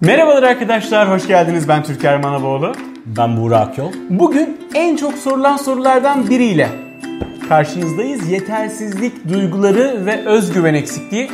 Merhabalar arkadaşlar, hoş geldiniz. Ben Türker Manavoğlu. Ben Buğra Akyol. Bugün en çok sorulan sorulardan biriyle karşınızdayız. Yetersizlik duyguları ve özgüven eksikliği.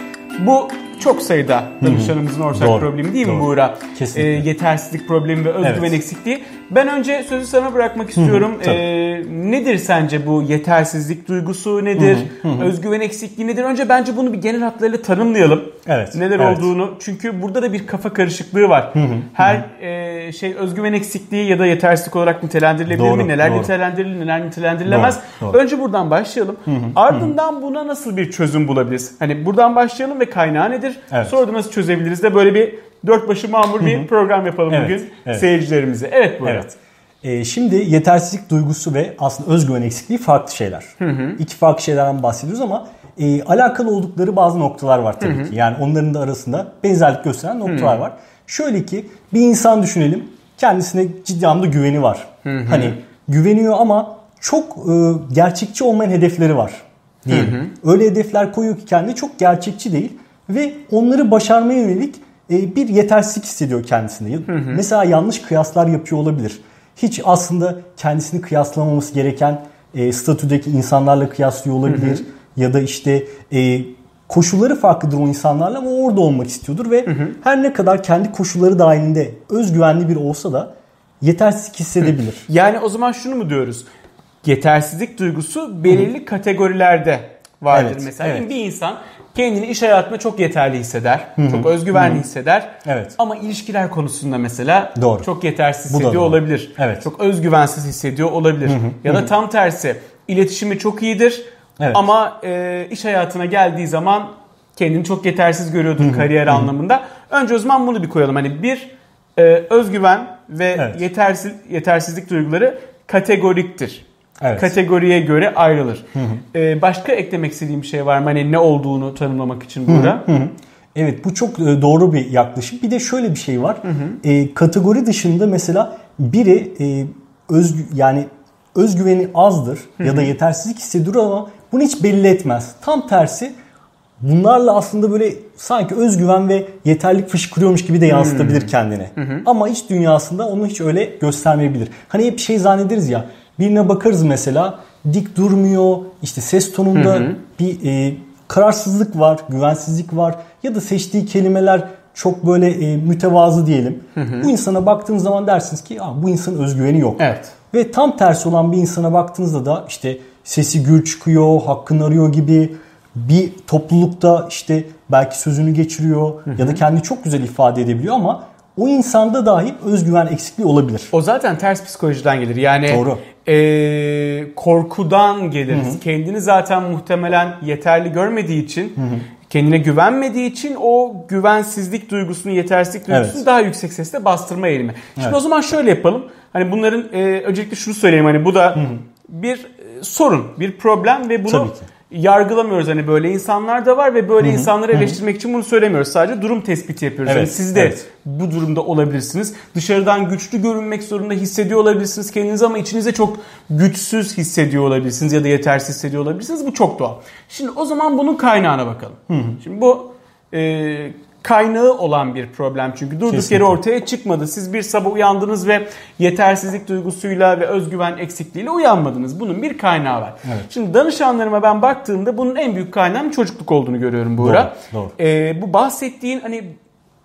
Bu çok sayıda danışanımızın ortak Doğru, problemi değil mi doğru. Buğra? Kesinlikle. Ee, yetersizlik problemi ve özgüven Evet. eksikliği. Ben önce sözü sana bırakmak istiyorum. tabii. Ee, nedir sence bu yetersizlik duygusu nedir? Özgüven eksikliği nedir? Önce bence bunu bir genel hatlarıyla tanımlayalım. Evet, Neler evet. olduğunu. Çünkü burada da bir kafa karışıklığı var. Her e, şey özgüven eksikliği ya da yetersizlik olarak nitelendirilebilir Doğru, mi? Neler doğru. nitelendirilir, neler nitelendirilemez? Doğru, doğru. Önce buradan başlayalım. Ardından buna nasıl bir çözüm bulabiliriz? Hani buradan başlayalım ve kaynağı nedir? Evet. Sonra da nasıl çözebiliriz de böyle bir dört başı mamur bir program yapalım Evet, bugün evet. seyircilerimize. Evet bu. Evet. Ee, şimdi yetersizlik duygusu ve aslında özgüven eksikliği farklı şeyler. İki farklı şeylerden bahsediyoruz ama e, alakalı oldukları bazı noktalar var tabii ki. Yani onların da arasında benzerlik gösteren noktalar var. Şöyle ki bir insan düşünelim. Kendisine ciddi anlamda güveni var. Hani güveniyor ama çok e, gerçekçi olmayan hedefleri var. Diyelim. Öyle hedefler koyuyor ki kendi çok gerçekçi değil ve onları başarmaya yönelik e, bir yetersizlik hissediyor kendisinde. Mesela yanlış kıyaslar yapıyor olabilir. Hiç aslında kendisini kıyaslamaması gereken e, statüdeki insanlarla kıyaslıyor olabilir. Ya da işte e, koşulları farklıdır o insanlarla ama orada olmak istiyordur ve her ne kadar kendi koşulları dahilinde özgüvenli bir olsa da yetersizlik hissedebilir. Yani o zaman şunu mu diyoruz? Yetersizlik duygusu belirli kategorilerde vardır Evet, mesela. evet. Bir insan kendini iş hayatında çok yeterli hisseder, çok özgüvenli hisseder. Evet. Ama ilişkiler konusunda mesela Doğru. çok yetersiz hissediyor doğru. olabilir. Evet. Çok özgüvensiz hissediyor olabilir. Ya da tam tersi iletişimi çok iyidir Evet. ama e, iş hayatına geldiği zaman kendini çok yetersiz görüyordur kariyer anlamında. Önce o zaman bunu bir koyalım. Hani bir e, özgüven ve Evet. yetersiz yetersizlik duyguları kategoriktir. Evet. Kategoriye göre ayrılır. Ee, başka eklemek istediğim bir şey var mı? Hani ne olduğunu tanımlamak için burada. Evet bu çok e, doğru bir yaklaşım. Bir de şöyle bir şey var. E, kategori dışında mesela biri e, özgü, yani özgüveni azdır ya da yetersizlik hissediyor ama bunu hiç belli etmez. Tam tersi bunlarla aslında böyle sanki özgüven ve yeterlik fışkırıyormuş gibi de yansıtabilir kendini. Ama iç dünyasında onu hiç öyle göstermeyebilir. Hani hep şey zannederiz ya birine bakarız mesela dik durmuyor işte ses tonunda bir e, kararsızlık var, güvensizlik var ya da seçtiği kelimeler çok böyle e, mütevazı diyelim. Bu insana baktığınız zaman dersiniz ki Aa, bu insanın özgüveni yok. Evet. Ve tam tersi olan bir insana baktığınızda da işte sesi gür çıkıyor, hakkını arıyor gibi bir toplulukta işte belki sözünü geçiriyor ya da kendini çok güzel ifade edebiliyor ama o insanda dahi özgüven eksikliği olabilir. O zaten ters psikolojiden gelir. Yani Doğru. E, korkudan gelir. Kendini zaten muhtemelen yeterli görmediği için, kendine güvenmediği için o güvensizlik duygusunu, yetersizlik duygusunu Evet. daha yüksek sesle bastırma eğilimi. Şimdi Evet. o zaman şöyle yapalım. Hani bunların e, öncelikle şunu söyleyeyim hani bu da bir e, sorun, bir problem ve bunu. Yargılamıyoruz. Hani böyle insanlar da var ve böyle insanları eleştirmek için bunu söylemiyoruz. Sadece durum tespiti yapıyoruz. Evet, Hani siz de evet. bu durumda olabilirsiniz. Dışarıdan güçlü görünmek zorunda hissediyor olabilirsiniz kendinizi ama içinizde çok güçsüz hissediyor olabilirsiniz ya da yetersiz hissediyor olabilirsiniz. Bu çok doğal. Şimdi o zaman bunun kaynağına bakalım. Şimdi bu e, kaynağı olan bir problem çünkü durduk Kesinlikle. yere ortaya çıkmadı. Siz bir sabah uyandınız ve yetersizlik duygusuyla ve özgüven eksikliğiyle uyanmadınız. Bunun bir kaynağı var. Evet. Şimdi danışanlarıma ben baktığımda bunun en büyük kaynağının çocukluk olduğunu görüyorum Buğra. Doğru, doğru. E, bu bahsettiğin hani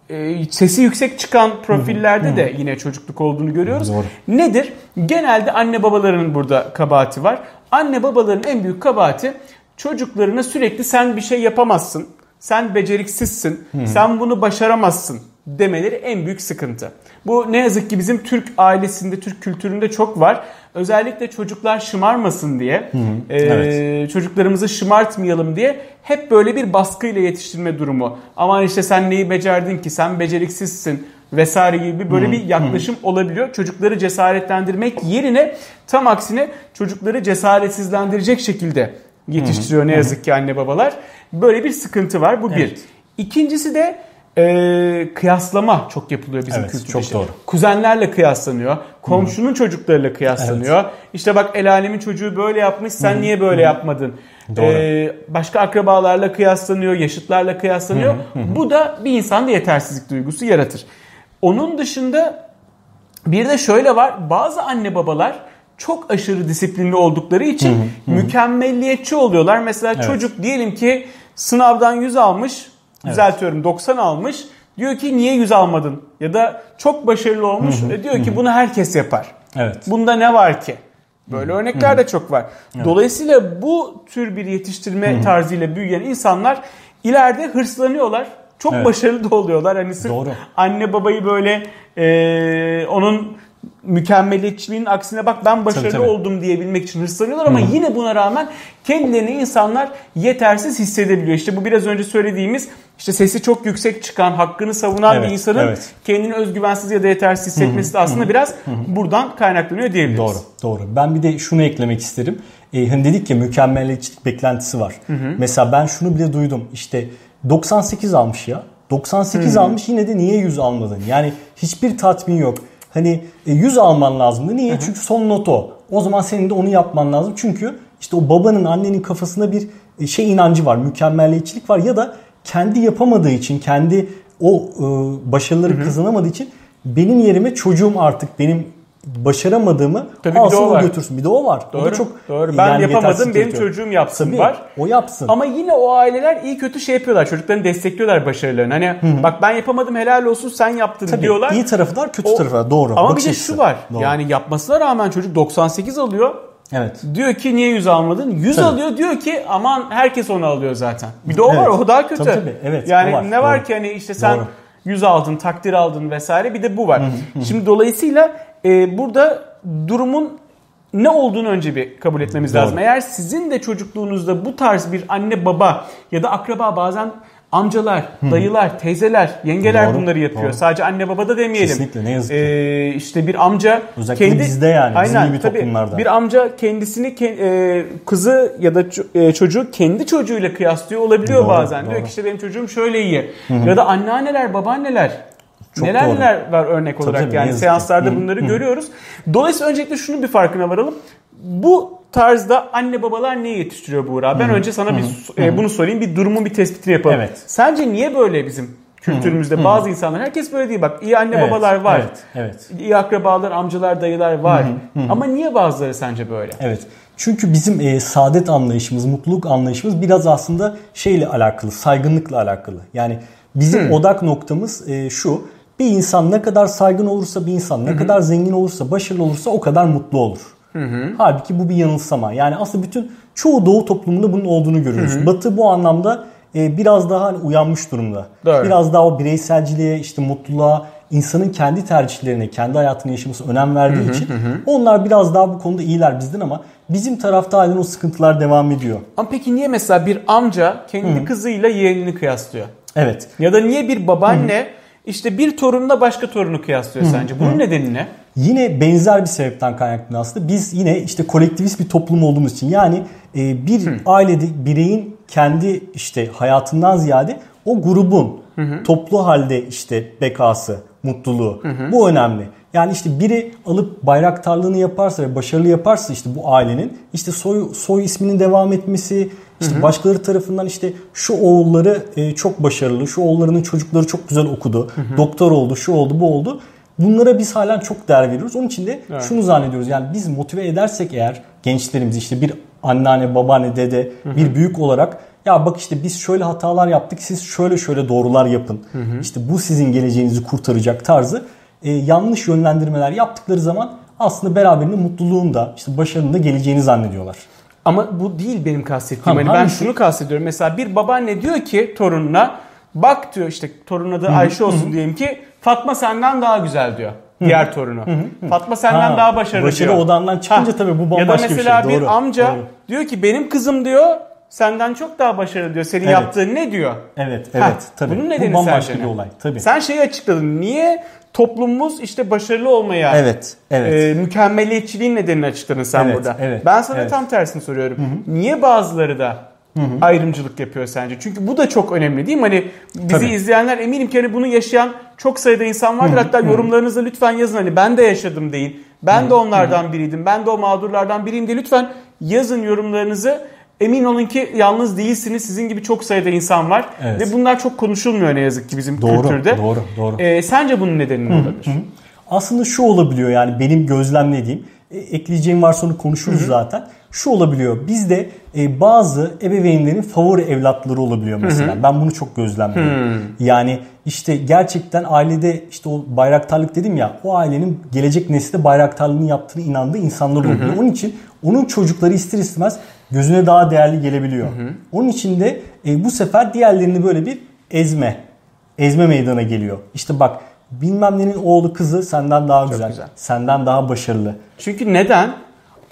e, sesi yüksek çıkan profillerde de yine çocukluk olduğunu görüyoruz. Doğru. Nedir? Genelde anne babaların burada kabahati var. Anne babaların en büyük kabahati çocuklarına sürekli sen bir şey yapamazsın. Sen beceriksizsin. Sen bunu başaramazsın demeleri en büyük sıkıntı. Bu ne yazık ki bizim Türk ailesinde, Türk kültüründe çok var. Özellikle çocuklar şımarmasın diye, e, evet. çocuklarımızı şımartmayalım diye hep böyle bir baskıyla yetiştirme durumu. Aman işte sen neyi becerdin ki, sen beceriksizsin vesaire gibi böyle bir yaklaşım olabiliyor. Çocukları cesaretlendirmek yerine tam aksine çocukları cesaretsizlendirecek şekilde yetiştiriyor ne yazık ki anne babalar. Böyle bir sıkıntı var. Bu bir. Evet. İkincisi de e, kıyaslama çok yapılıyor bizim Evet, kültürde. çok işte. doğru. Kuzenlerle kıyaslanıyor. Komşunun çocuklarıyla kıyaslanıyor. İşte bak el alemin çocuğu böyle yapmış sen niye böyle yapmadın? Doğru. E, başka akrabalarla kıyaslanıyor, yaşıtlarla kıyaslanıyor. Bu da bir insanda yetersizlik duygusu yaratır. Onun dışında bir de şöyle var. Bazı anne babalar çok aşırı disiplinli oldukları için mükemmelliyetçi oluyorlar. Mesela Evet. çocuk diyelim ki sınavdan 100 almış, düzeltiyorum 90 almış. Diyor ki niye 100 almadın? Ya da çok başarılı olmuş. E diyor ki bunu herkes yapar. Evet. Bunda ne var ki? Böyle örnekler de çok var. Dolayısıyla bu tür bir yetiştirme tarzıyla büyüyen insanlar ileride hırslanıyorlar. Çok Evet. başarılı da oluyorlar. Hani sırf Doğru. anne babayı böyle e, onun mükemmeliyetçiliğin aksine bak ben başarılı Tabii, tabii. oldum diyebilmek için hırslanıyorlar ama yine buna rağmen kendilerini insanlar yetersiz hissedebiliyor. İşte bu biraz önce söylediğimiz işte sesi çok yüksek çıkan, hakkını savunan Evet, bir insanın evet. kendini özgüvensiz ya da yetersiz hissetmesi de aslında biraz buradan kaynaklanıyor diyebiliriz. Doğru, doğru. Ben bir de şunu eklemek isterim. Ee, hani dedik ya mükemmelliyetçilik beklentisi var. Mesela ben şunu bile duydum. İşte 98 almış ya. 98 almış yine de niye 100 almadın? Yani hiçbir tatmin yok. Hani e, 100 alman lazımdı. Niye? Çünkü son not o. O zaman senin de onu yapman lazım. Çünkü işte o babanın annenin kafasında bir e, şey inancı var. Mükemmelliyetçilik var ya da kendi yapamadığı için, kendi o e, başarıları kazanamadığı için benim yerime çocuğum artık benim başaramadığımı Tabii bir de alsın o o var. götürsün. Bir de o var. o Doğru. da çok doğru. Ben yani yapamadım benim yaratıyor. çocuğum yapsın Tabii, var. O yapsın. Ama yine o aileler iyi kötü şey yapıyorlar. Çocuklarını destekliyorlar başarılarını. Hani bak ben yapamadım helal olsun sen yaptın Tabii, diyorlar. İyi tarafı var, kötü O- tarafı var. Doğru. Ama Bakış bir de şu var. Doğru. Yani yapmasına rağmen çocuk 98 alıyor. Evet. Diyor ki niye 100 almadın? 100 Tabii. alıyor diyor ki aman herkes onu alıyor zaten. Bir de o Evet. var o daha kötü. Tabii, tabii. Evet, yani o var. ne var Doğru. ki hani işte sen Doğru. 100 aldın, takdir aldın vesaire bir de bu var. Şimdi dolayısıyla e, burada durumun ne olduğunu önce bir kabul etmemiz Doğru. lazım. Eğer sizin de çocukluğunuzda bu tarz bir anne baba ya da akraba bazen amcalar, dayılar, teyzeler, yengeler Doğru, bunları yapıyor. doğru. Sadece anne baba da demeyelim. Kesinlikle, ne yazık ki. Ee, işte bir amca Özellikle bizde yani, bizim aynen, gibi tabii. toplumlarda. Bir amca kendisini ke- e, kızı ya da e, çocuğu kendi çocuğuyla kıyaslıyor olabiliyor Doğru, bazen. Diyor doğru. ki işte benim çocuğum şöyle iyi. Ya da anneanneler, babaanneler Çok neler doğru. neler var örnek olarak tabii, yani yazık ki. seanslarda bunları görüyoruz. Dolayısıyla öncelikle şunu bir farkına varalım. Bu tarzda anne babalar niye yetiştiriyor Buğra? Ben önce sana bir e, bunu sorayım. Bir durumun bir tespitini yapalım. Evet. Sence niye böyle bizim kültürümüzde bazı insanlar herkes böyle değil bak iyi anne Evet, babalar var. Evet. Evet. İyi akrabalar, amcalar, dayılar var. Ama niye bazıları sence böyle? Evet. Çünkü bizim e, saadet anlayışımız, mutluluk anlayışımız biraz aslında şeyle alakalı, saygınlıkla alakalı. Yani bizim odak noktamız e, şu. Bir insan ne kadar saygın olursa, bir insan ne kadar zengin olursa, başarılı olursa o kadar mutlu olur. Halbuki bu bir yanılsama. Yani aslında bütün çoğu doğu toplumunda bunun olduğunu görüyoruz. Batı bu anlamda e, biraz daha hani uyanmış durumda. Doğru. Biraz daha o bireyselciliğe, işte mutluluğa, insanın kendi tercihlerine, kendi hayatını yaşaması önem verdiği için onlar biraz daha bu konuda iyiler bizden ama bizim tarafta halen o sıkıntılar devam ediyor. Ama peki niye mesela bir amca kendi kızıyla yeğenini kıyaslıyor? Evet. Ya da niye bir babaanne işte bir torunla başka torunu kıyaslıyor sence? Bunun nedeni ne? Yine benzer bir sebepten kaynaklı aslında. Biz yine işte kolektivist bir toplum olduğumuz için yani e, bir ailede bireyin kendi işte hayatından ziyade o grubun toplu halde işte bekası, mutluluğu bu önemli. Yani işte biri alıp bayraktarlığını yaparsa ve başarılı yaparsa işte bu ailenin işte soy soy isminin devam etmesi, işte başkaları tarafından işte şu oğulları e, çok başarılı, şu oğullarının çocukları çok güzel okudu, doktor oldu, şu oldu, bu oldu. Bunlara biz halen çok değer veriyoruz. Onun için de şunu zannediyoruz. Yani biz motive edersek eğer gençlerimizi işte bir anneanne, babaanne, dede, bir büyük olarak ya bak işte biz şöyle hatalar yaptık siz şöyle şöyle doğrular yapın. İşte bu sizin geleceğinizi kurtaracak tarzı e, yanlış yönlendirmeler yaptıkları zaman aslında beraberinde mutluluğun da işte başarının da geleceğini zannediyorlar. Ama bu değil benim kastettiğim. Tamam, hani ben şunu kastediyorum. Mesela bir babaanne diyor ki torununa bak diyor işte torunun adı Ayşe olsun diyelim ki Fatma senden daha güzel diyor. Diğer torunu. Fatma senden Ha, daha başarılı başarı diyor. odandan çıkınca tabii bu Ya da bambaşka bir şey, mesela bir, doğru, amca doğru. diyor ki benim kızım diyor senden çok daha başarılı diyor. Senin Evet. yaptığın ne diyor? Evet, Ha, evet tabii. Bunun nedeni bu bambaşka sence bir olay tabii. Sen şeyi açıkladın. Niye toplumumuz işte başarılı olmaya Evet, evet. e, mükemmeliyetçiliğin nedenini açıkladın sen Evet, burada. evet, ben sana evet. tam tersini soruyorum. Niye bazıları da ayrımcılık yapıyor sence? Çünkü bu da çok önemli değil mi? Hani bizi Tabii. izleyenler eminim ki hani bunu yaşayan çok sayıda insan vardır. Hatta yorumlarınızda lütfen yazın hani ben de yaşadım deyin. Ben de onlardan biriydim. Ben de o mağdurlardan biriyim diye lütfen yazın yorumlarınızı. Emin olun ki yalnız değilsiniz. Sizin gibi çok sayıda insan var. Evet. Ve bunlar çok konuşulmuyor ne yazık ki bizim Doğru, kültürde. doğru, doğru. Ee, sence bunun nedeni ne olabilir? Aslında şu olabiliyor yani benim gözlemlediğim, e, ekleyeceğim varsa onu konuşuruz zaten. Şu olabiliyor. Bizde e, bazı ebeveynlerin favori evlatları olabiliyor mesela. Ben bunu çok gözlemliyorum. Yani işte gerçekten ailede işte o bayraktarlık dedim ya o ailenin gelecek nesle bayraktarlığını yaptığını inandığı insanlar oluyor. Onun için onun çocukları ister istemez gözüne daha değerli gelebiliyor. Onun için de e, bu sefer diğerlerini böyle bir ezme ezme meydana geliyor. İşte bak bilmem nenin oğlu kızı senden daha güzel, güzel. senden daha başarılı. Çünkü neden?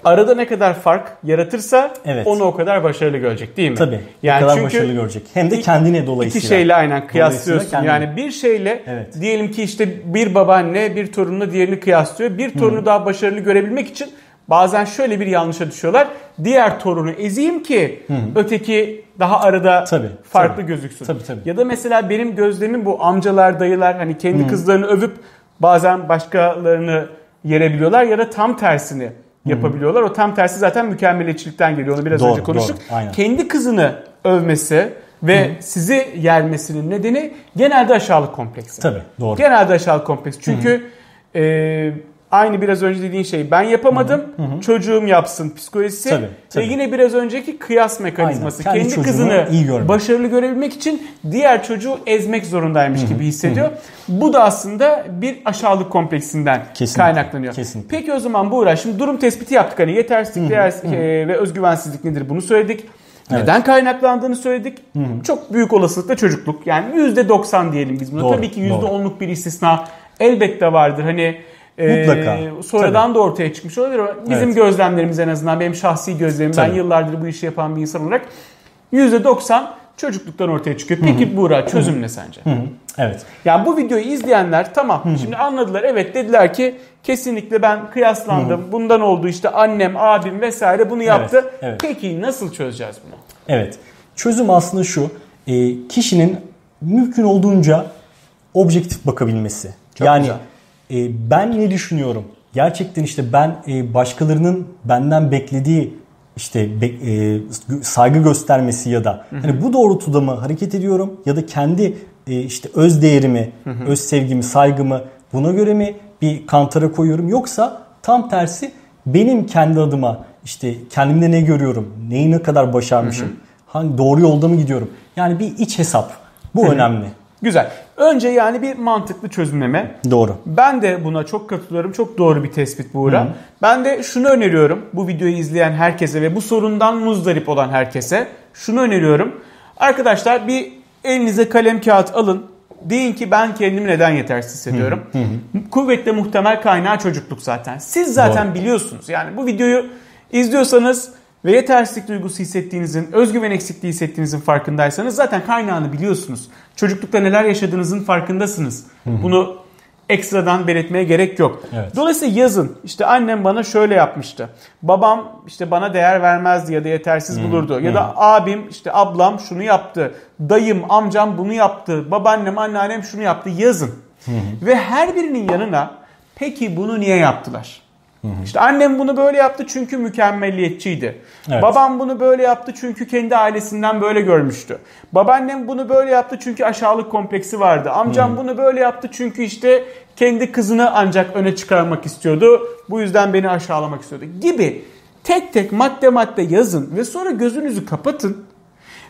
Arada ne kadar fark yaratırsa Evet. onu o kadar başarılı görecek değil mi? Tabii. Yani ne kadar çünkü başarılı görecek. Hem de kendine dolayısıyla. İki şeyle aynen kıyaslıyorsun. Kendine. Yani bir şeyle Evet. diyelim ki işte bir babaanne bir torunla diğerini kıyaslıyor. Bir torunu daha başarılı görebilmek için bazen şöyle bir yanlışa düşüyorlar. Diğer torunu ezeyim ki öteki daha arada Tabii, farklı tabii. gözüksün. Tabii, tabii. Ya da mesela benim gözlemim bu amcalar, dayılar hani kendi kızlarını övüp bazen başkalarını yerebiliyorlar ya da tam tersini yapabiliyorlar. O tam tersi zaten mükemmeliyetçilikten geliyor. Onu biraz Doğru, önce konuştuk. doğru, aynen. Kendi kızını övmesi ve sizi yermesinin nedeni genelde aşağılık kompleksi. Tabii doğru. Genelde aşağılık kompleksi. Çünkü e, aynı biraz önce dediğin şey ben yapamadım çocuğum yapsın psikolojisi Tabii, ve tabii. yine biraz önceki kıyas mekanizması. Aynen. Kendi Kendi, kızını iyi görmek. başarılı görebilmek için diğer çocuğu ezmek zorundaymış gibi hissediyor. Bu da aslında bir aşağılık kompleksinden Kesinlikle, kaynaklanıyor. kesinlikle. Peki o zaman bu uğraş şimdi durum tespiti yaptık. Hani yetersizlik değer- e, ve özgüvensizlik nedir bunu söyledik. Evet. Neden kaynaklandığını söyledik. Çok büyük olasılıkla çocukluk. Yani %90 diyelim biz buna. Doğru, Tabii ki doğru. %10'luk bir istisna elbette vardır. Hani e, Mutlaka, sonradan da ortaya çıkmış olabilir ama bizim Evet. gözlemlerimiz en azından benim şahsi gözlemim. Ben Tabii. yıllardır bu işi yapan bir insan olarak %90 çocukluktan ortaya çıkıyor. Peki Buğra çözüm ne sence? Hı hı. Evet. Yani bu videoyu izleyenler tamam şimdi anladılar evet dediler ki kesinlikle ben kıyaslandım. Bundan oldu işte annem, abim vesaire bunu yaptı. evet. Peki nasıl çözeceğiz bunu? Evet. Çözüm aslında şu. e, kişinin mümkün olduğunca objektif bakabilmesi. Çok yani güzel. E, ben ne düşünüyorum? Gerçekten işte ben e, başkalarının benden beklediği işte be- e, saygı göstermesi ya da hani bu doğrultuda mı hareket ediyorum ya da kendi e, işte öz değerimi, öz sevgimi, saygımı buna göre mi bir kantara koyuyorum yoksa tam tersi benim kendi adıma işte kendimde ne görüyorum, neyi ne kadar başarmışım, hangi doğru yolda mı gidiyorum? Yani bir iç hesap. Bu önemli. Güzel. Önce yani bir mantıklı çözümleme. Doğru. Ben de buna çok katılıyorum. Çok doğru bir tespit Buğra. Ben de şunu öneriyorum bu videoyu izleyen herkese ve bu sorundan muzdarip olan herkese. Şunu öneriyorum. Arkadaşlar bir elinize kalem kağıt alın. Deyin ki ben kendimi neden yetersiz hissediyorum. Kuvvetle muhtemel kaynağı çocukluk zaten. Siz zaten biliyorsunuz. Yani bu videoyu izliyorsanız ve yetersizlik duygusu hissettiğinizin, özgüven eksikliği hissettiğinizin farkındaysanız zaten kaynağını biliyorsunuz. Çocuklukta neler yaşadığınızın farkındasınız. Bunu ekstradan belirtmeye gerek yok. Evet. Dolayısıyla yazın. İşte annem bana şöyle yapmıştı. Babam işte bana değer vermezdi ya da yetersiz bulurdu. Ya da abim işte ablam şunu yaptı. Dayım, amcam bunu yaptı. Babaannem, anneannem şunu yaptı. Yazın. Ve her birinin yanına peki bunu niye yaptılar? İşte annem bunu böyle yaptı çünkü mükemmelliyetçiydi. Evet. Babam bunu böyle yaptı çünkü kendi ailesinden böyle görmüştü. Babaannem bunu böyle yaptı çünkü aşağılık kompleksi vardı. Amcam bunu böyle yaptı çünkü işte kendi kızını ancak öne çıkarmak istiyordu. Bu yüzden beni aşağılamak istiyordu gibi tek tek madde madde yazın ve sonra gözünüzü kapatın.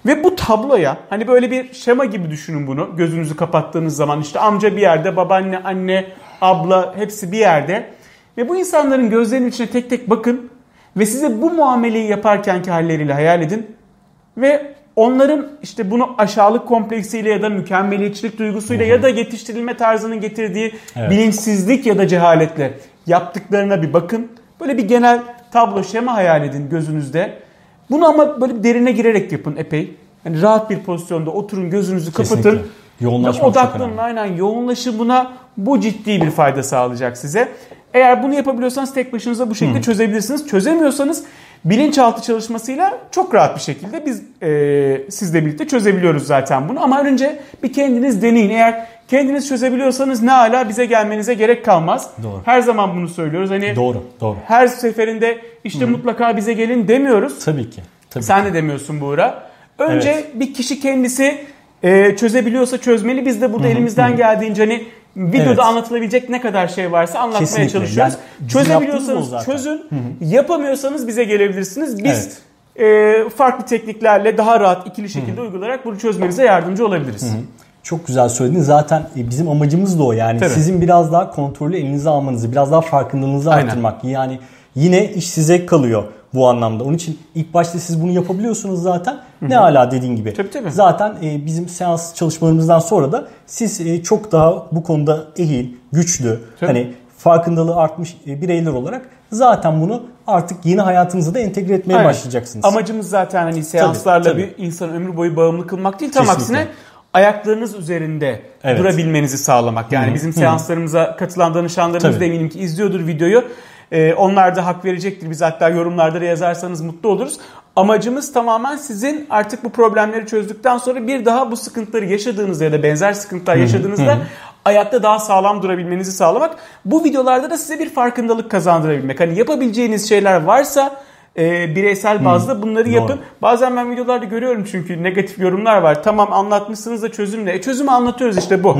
Ve bu tabloya hani böyle bir şema gibi düşünün bunu. Gözünüzü kapattığınız zaman işte amca bir yerde, babaanne, anne, abla hepsi bir yerde. Ve bu insanların gözlerinin içine tek tek bakın ve size bu muameleyi yaparkenki halleriyle hayal edin. Ve onların işte bunu aşağılık kompleksiyle ya da mükemmeliyetçilik duygusuyla ya da yetiştirilme tarzının getirdiği Evet. bilinçsizlik ya da cehaletle yaptıklarına bir bakın. Böyle bir genel tablo şema hayal edin gözünüzde. Bunu ama böyle derine girerek yapın epey. Yani rahat bir pozisyonda oturun gözünüzü kapatın. Kesinlikle. Yoğunlaşmak çok Odaklanın önemli. aynen yoğunlaşın buna. Bu ciddi bir fayda sağlayacak size. Eğer bunu yapabiliyorsanız tek başınıza bu şekilde çözebilirsiniz. Çözemiyorsanız bilinçaltı çalışmasıyla çok rahat bir şekilde biz e, sizle birlikte çözebiliyoruz zaten bunu. Ama önce bir kendiniz deneyin. Eğer kendiniz çözebiliyorsanız ne ala bize gelmenize gerek kalmaz. Doğru. Her zaman bunu söylüyoruz. Hani Doğru, doğru. her seferinde işte mutlaka bize gelin demiyoruz. Tabii ki. Tabii Sen de demiyorsun Buğra. Önce bir kişi kendisi e, çözebiliyorsa çözmeli. Biz de burada elimizden geldiğince hani videoda Evet. anlatılabilecek ne kadar şey varsa anlatmaya Kesinlikle. çalışıyoruz. Yani Çözebiliyorsanız çözün. Yapamıyorsanız bize gelebilirsiniz. Biz e, farklı tekniklerle daha rahat ikili şekilde uygulayarak bunu çözmenize yardımcı olabiliriz. Çok güzel söyledin. Zaten e, bizim amacımız da o. Yani Tabii. sizin biraz daha kontrolü elinize almanızı, biraz daha farkındalığınızı Aynen. artırmak. Yani yine iş size kalıyor bu anlamda. Onun için ilk başta siz bunu yapabiliyorsunuz zaten. Ne hala dediğin gibi. Tabii, tabii. Zaten e, bizim seans çalışmalarımızdan sonra da siz e, çok daha bu konuda ehil, güçlü, Tabii. hani farkındalığı artmış e, bireyler olarak zaten bunu artık yeni hayatınıza da entegre etmeye Aynen. başlayacaksınız. Amacımız zaten hani seanslarla tabii. bir insan ömrü boyu bağımlı kılmak değil. Tam Kesinlikle. aksine ayaklarınız üzerinde Evet. durabilmenizi sağlamak. Yani bizim seanslarımıza katılan danışanlarımız Tabii. da eminim ki izliyordur videoyu. Ee, onlar da hak verecektir. Biz hatta yorumlarda da yazarsanız mutlu oluruz. Amacımız tamamen sizin artık bu problemleri çözdükten sonra bir daha bu sıkıntıları yaşadığınızda ya da benzer sıkıntılar yaşadığınızda ayakta daha sağlam durabilmenizi sağlamak. Bu videolarda da size bir farkındalık kazandırabilmek. Hani yapabileceğiniz şeyler varsa e, bireysel bazda bunları Doğru. yapın. Bazen ben videolarda görüyorum çünkü negatif yorumlar var. Tamam anlatmışsınız da çözüm ne? E, çözümü anlatıyoruz işte bu.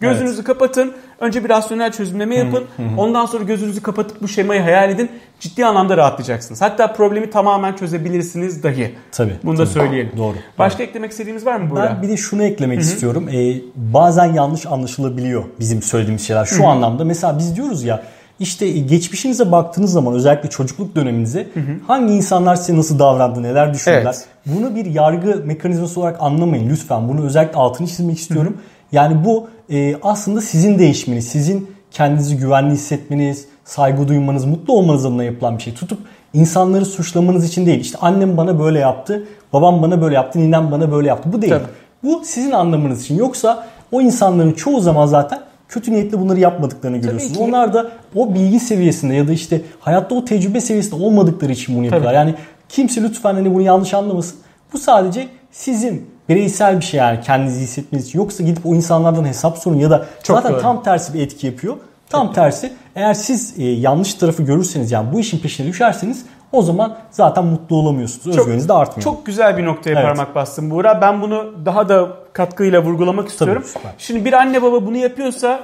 Gözünüzü kapatın. Önce bir rasyonel çözümleme yapın. Ondan sonra gözünüzü kapatıp bu şemayı hayal edin. Ciddi anlamda rahatlayacaksınız. Hatta problemi tamamen çözebilirsiniz dahi. Tabii, Bunu da tabii. söyleyelim. Doğru, Başka eklemek istediğiniz var mı Buğra? Ben bir de şunu eklemek istiyorum. Ee, bazen yanlış anlaşılabiliyor bizim söylediğimiz şeyler. Şu anlamda mesela biz diyoruz ya işte geçmişinize baktığınız zaman özellikle çocukluk döneminize hangi insanlar size nasıl davrandı, neler düşündüler. Evet. Bunu bir yargı mekanizması olarak anlamayın lütfen. Bunu özellikle altını çizmek istiyorum. Yani bu e, aslında sizin değişmeniz, sizin kendinizi güvenli hissetmeniz, saygı duymanız, mutlu olmanız adına yapılan bir şey. Tutup insanları suçlamanız için değil. İşte annem bana böyle yaptı, babam bana böyle yaptı, ninem bana böyle yaptı. Bu değil. Tabii. Bu sizin anlamanız için. Yoksa o insanların çoğu zaman zaten kötü niyetle bunları yapmadıklarını görüyorsunuz. ki. Onlar da o bilgi seviyesinde ya da işte hayatta o tecrübe seviyesinde olmadıkları için bunu yapıyorlar. Yani kimse lütfen hani bunu yanlış anlamasın. Bu sadece sizin bireysel bir şey yani kendinizi hissetmeniz için. Yoksa gidip o insanlardan hesap sorun ya da Çok zaten doğru. tam tersi bir etki yapıyor. Tam tersi eğer siz e, yanlış tarafı görürseniz yani bu işin peşine düşerseniz o zaman zaten mutlu olamıyorsunuz. Özgüveniniz de artmıyor. Çok güzel bir noktaya Evet. parmak bastın Buğra. Ben bunu daha da katkıyla vurgulamak istiyorum. süper. Şimdi bir anne baba bunu yapıyorsa,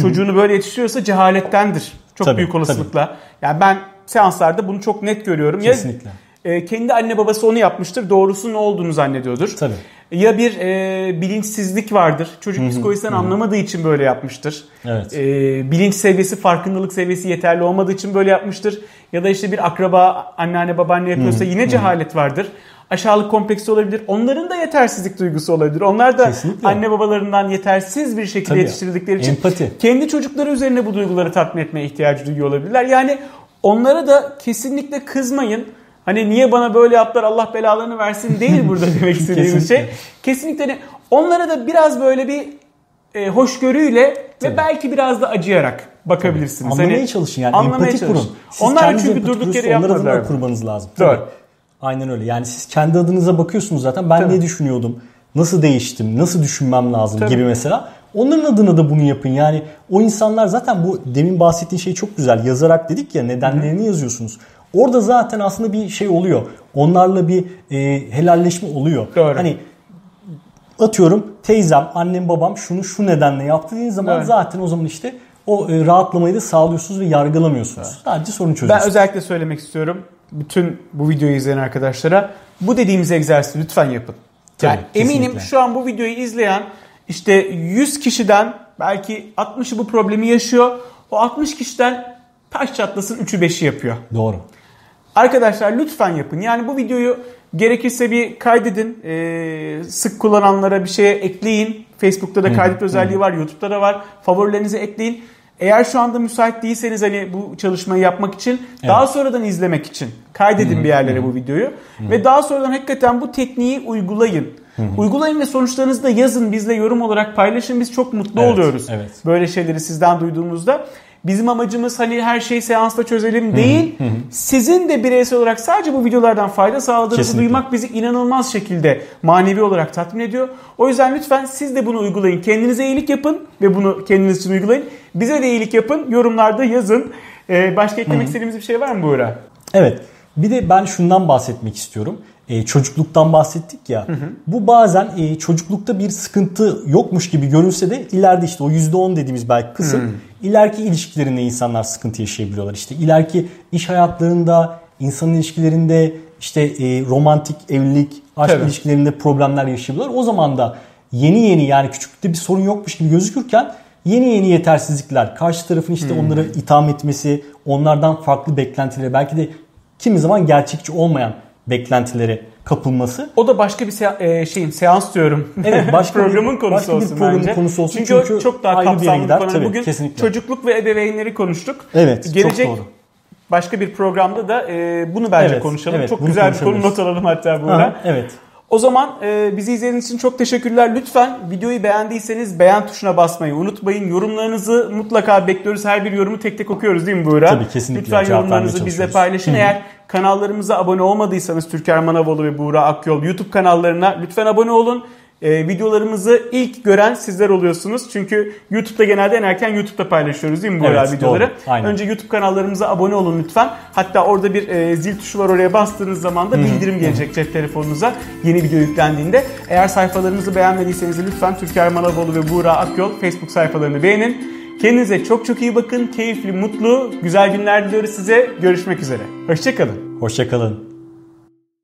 çocuğunu böyle yetiştiriyorsa cehalettendir. Çok Tabii, büyük olasılıkla. Yani ben seanslarda bunu çok net görüyorum. Ya, Kesinlikle. E, kendi anne babası onu yapmıştır. Doğrusu ne olduğunu zannediyordur. Tabii. Ya bir e, bilinçsizlik vardır. Çocuk psikolojisinden anlamadığı için böyle yapmıştır. Evet. E, bilinç seviyesi, farkındalık seviyesi yeterli olmadığı için böyle yapmıştır. Ya da işte bir akraba, anneanne, babaanne yapıyorsa yine cehalet vardır. Aşağılık kompleksi olabilir. Onların da yetersizlik duygusu olabilir. Onlar da Kesinlikle. anne babalarından yetersiz bir şekilde Tabii. yetiştirildikleri için Empati. kendi çocukları üzerine bu duyguları tatmin etmeye ihtiyacı duyuyor olabilirler. Yani onlara da kesinlikle kızmayın. Hani niye bana böyle yaptılar Allah belalarını versin değil burada demek istediğimiz şey. Kesinlikle. Kesinlikle hani onlara da biraz böyle bir e, hoşgörüyle ve Tabii. belki biraz da acıyarak bakabilirsiniz. Anlamaya Hani çalışın yani anlamaya empati kurun. çalışın. Siz Onlar çünkü durduk yere kuruyorsa Onlar adına yapmadılar. kurmanız lazım. Doğru. Tabii. Aynen öyle. Yani siz kendi adınıza bakıyorsunuz zaten. Ben Tabii. ne düşünüyordum? Nasıl değiştim? Nasıl düşünmem lazım Tabii. gibi mesela. Onların adına da bunu yapın. Yani o insanlar zaten bu demin bahsettiğin şey çok güzel. Yazarak dedik ya nedenlerini yazıyorsunuz. Orada zaten aslında bir şey oluyor. Onlarla bir e, helalleşme oluyor. Doğru. Hani atıyorum teyzem, annem, babam şunu şu nedenle yaptı dediğin zaman Doğru. zaten o zaman işte o e, rahatlamayı da sağlıyorsunuz ve yargılamıyorsunuz. Sadece sorun Ben çözüyorsunuz. özellikle söylemek istiyorum. Bütün bu videoyu izleyen arkadaşlara bu dediğimiz egzersizi lütfen yapın. Yani Tabii, eminim kesinlikle. şu an bu videoyu izleyen işte 100 kişiden belki 60'ı bu problemi yaşıyor. O 60 kişiden taş çatlasın 3'ü 5'i yapıyor. Doğru. Arkadaşlar lütfen yapın. Yani bu videoyu gerekirse bir kaydedin. Ee, sık kullananlara bir şeye ekleyin. Facebook'ta da kaydet özelliği var. YouTube'da da var. Favorilerinize ekleyin. Eğer şu anda müsait değilseniz hani bu çalışmayı yapmak için daha sonradan izlemek için kaydedin bir yerlere bu videoyu ve daha sonradan hakikaten bu tekniği uygulayın. Uygulayın ve sonuçlarınızı da yazın bizle yorum olarak paylaşın. Biz çok mutlu Evet, oluyoruz. evet. Böyle şeyleri sizden duyduğumuzda. Bizim amacımız hani her şeyi seansla çözelim değil. Sizin de bireysel olarak sadece bu videolardan fayda sağladığınızı Kesinlikle. duymak bizi inanılmaz şekilde manevi olarak tatmin ediyor. O yüzden lütfen siz de bunu uygulayın. Kendinize iyilik yapın ve bunu kendiniz için uygulayın. Bize de iyilik yapın. Yorumlarda yazın. Ee, başka eklemek istediğimiz bir şey var mı Buğra? Evet. Bir de ben şundan bahsetmek istiyorum. E, çocukluktan bahsettik ya. Hı hı. Bu bazen e, çocuklukta bir sıkıntı yokmuş gibi görünse de ileride işte o %10 dediğimiz belki kısım hı. ileriki ilişkilerinde insanlar sıkıntı yaşayabiliyorlar. İşte ileriki iş hayatlarında, insan ilişkilerinde, işte e, romantik evlilik, aşk Tabii. ilişkilerinde problemler yaşayabiliyorlar. O zaman da yeni yeni yani küçüklükte bir sorun yokmuş gibi gözükürken yeni yeni yetersizlikler, karşı tarafın işte hmm. onları itham etmesi, onlardan farklı beklentileri, belki de kimi zaman gerçekçi olmayan beklentilere kapılması. O da başka bir se- e, şeyin seans diyorum. Evet, başka programın bir, konusu başka olsun bir programın bence. konusu olsun. Çünkü, çünkü çok daha kapsamlı bir konu. Bugün kesinlikle. çocukluk ve ebeveynleri konuştuk. Evet, Gelecek çok doğru. başka bir programda da e, bunu bence evet, konuşalım. Evet, çok güzel bir konu not alalım hatta burada. Ha, evet. O zaman e, bizi izlediğiniz için çok teşekkürler. Lütfen videoyu beğendiyseniz beğen tuşuna basmayı unutmayın. Yorumlarınızı mutlaka bekliyoruz. Her bir yorumu tek tek okuyoruz değil mi Buğra? Tabii kesinlikle. Lütfen yorumlarınızı bizle paylaşın. Eğer kanallarımıza abone olmadıysanız Türker Manavoğlu ve Buğra Akyol YouTube kanallarına lütfen abone olun e, videolarımızı ilk gören sizler oluyorsunuz. Çünkü YouTube'da genelde en erken YouTube'da paylaşıyoruz değil mi bu evet, videoları? Doğru. Önce YouTube kanallarımıza abone olun lütfen. Hatta orada bir e, zil tuşu var oraya bastığınız zaman da bildirim gelecek cep telefonunuza yeni video yüklendiğinde. Eğer sayfalarımızı beğenmediyseniz lütfen Türker Manavoğlu ve Buğra Akyol Facebook sayfalarını beğenin. Kendinize çok çok iyi bakın. Keyifli, mutlu, güzel günler diliyoruz size. Görüşmek üzere. Hoşçakalın. Hoşçakalın.